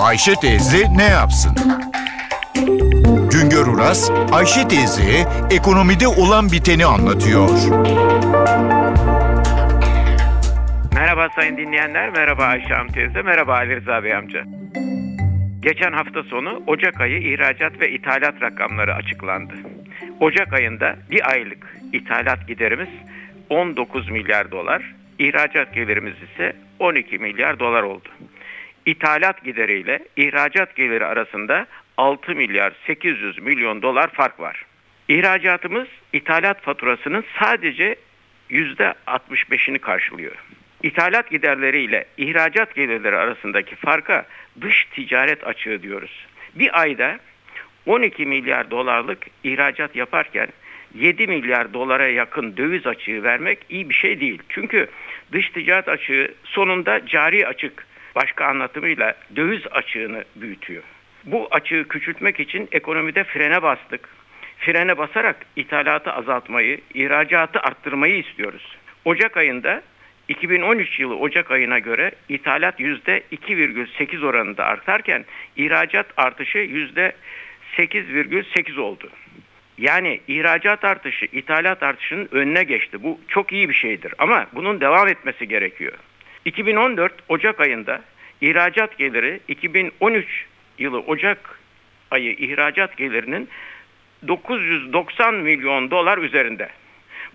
Ayşe teyze ne yapsın? Güngör Uras, Ayşe teyzeye ekonomide olan biteni anlatıyor. Merhaba sayın dinleyenler, merhaba Ayşe Hanım teyze, merhaba Ali Rıza Bey amca. Geçen hafta sonu Ocak ayı ihracat ve ithalat rakamları açıklandı. Ocak ayında bir aylık ithalat giderimiz 19 milyar dolar, ihracat gelirimiz ise 12 milyar dolar oldu. İthalat gideriyle ihracat geliri arasında 6 milyar 800 milyon dolar fark var. İhracatımız ithalat faturasının sadece %65'ini karşılıyor. İthalat giderleri ile ihracat gelirleri arasındaki farka dış ticaret açığı diyoruz. Bir ayda 12 milyar dolarlık ihracat yaparken 7 milyar dolara yakın döviz açığı vermek iyi bir şey değil. Çünkü dış ticaret açığı sonunda cari açık başka anlatımıyla döviz açığını büyütüyor. Bu açığı küçültmek için ekonomide frene bastık. Frene basarak ithalatı azaltmayı, ihracatı arttırmayı istiyoruz. Ocak ayında 2013 yılı Ocak ayına göre ithalat %2,8 oranında artarken ihracat artışı %8,8 oldu. Yani ihracat artışı ithalat artışının önüne geçti. Bu çok iyi bir şeydir ama bunun devam etmesi gerekiyor. 2014 Ocak ayında ihracat geliri 2013 yılı Ocak ayı ihracat gelirinin 990 milyon dolar üzerinde.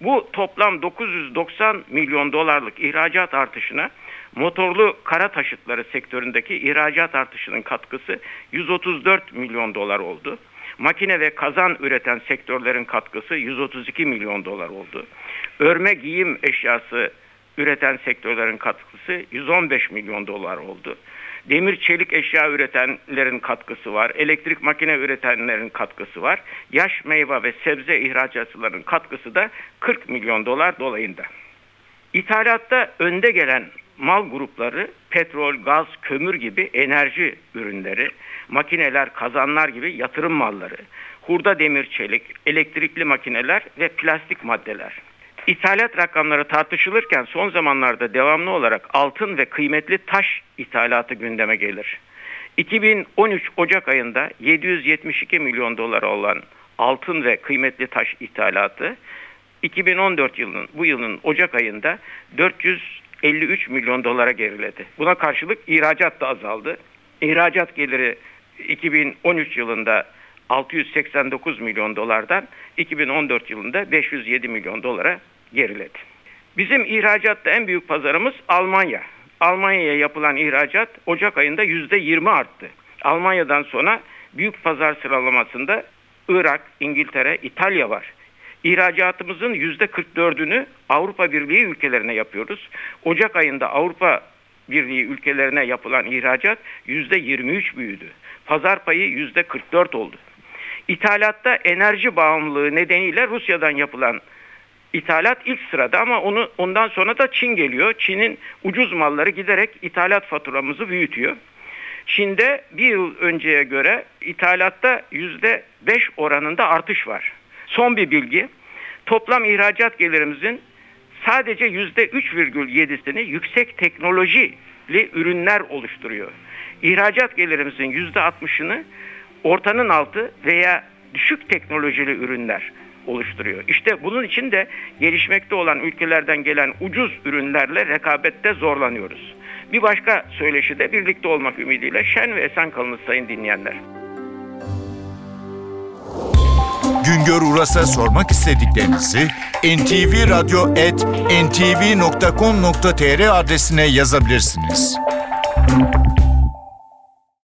Bu toplam 990 milyon dolarlık ihracat artışına motorlu kara taşıtları sektöründeki ihracat artışının katkısı 134 milyon dolar oldu. Makine ve kazan üreten sektörlerin katkısı 132 milyon dolar oldu. Örme giyim eşyası üreten sektörlerin katkısı 115 milyon dolar oldu. Demir çelik eşya üretenlerin katkısı var. Elektrik makine üretenlerin katkısı var. Yaş meyve ve sebze ihracatçıların katkısı da 40 milyon dolar dolayında. İthalatta önde gelen mal grupları petrol, gaz, kömür gibi enerji ürünleri, makineler, kazanlar gibi yatırım malları, hurda demir çelik, elektrikli makineler ve plastik maddeler. İthalat rakamları tartışılırken son zamanlarda devamlı olarak altın ve kıymetli taş ithalatı gündeme gelir. 2013 Ocak ayında 772 milyon dolar olan altın ve kıymetli taş ithalatı 2014 yılının bu yılın Ocak ayında 453 milyon dolara geriledi. Buna karşılık ihracat da azaldı. İhracat geliri 2013 yılında 689 milyon dolardan 2014 yılında 507 milyon dolara geriledi. Bizim ihracatta en büyük pazarımız Almanya. Almanya'ya yapılan ihracat Ocak ayında %20 arttı. Almanya'dan sonra büyük pazar sıralamasında Irak, İngiltere, İtalya var. İhracatımızın %44'ünü Avrupa Birliği ülkelerine yapıyoruz. Ocak ayında Avrupa Birliği ülkelerine yapılan ihracat %23 büyüdü. Pazar payı %44 oldu. İthalatta enerji bağımlılığı nedeniyle Rusya'dan yapılan ithalat ilk sırada ama onu ondan sonra da Çin geliyor. Çin'in ucuz malları giderek ithalat faturamızı büyütüyor. Çin'de bir yıl önceye göre ithalatta yüzde beş oranında artış var. Son bir bilgi. Toplam ihracat gelirimizin sadece yüzde 3,7'sini yüksek teknolojili ürünler oluşturuyor. İhracat gelirimizin yüzde 60'ını ortanın altı veya düşük teknolojili ürünler oluşturuyor. İşte bunun için de gelişmekte olan ülkelerden gelen ucuz ürünlerle rekabette zorlanıyoruz. Bir başka söyleşi de birlikte olmak ümidiyle şen ve esen kalınız sayın dinleyenler. Güngör Uras'a sormak istediklerinizi ntvradio.com.tr adresine yazabilirsiniz.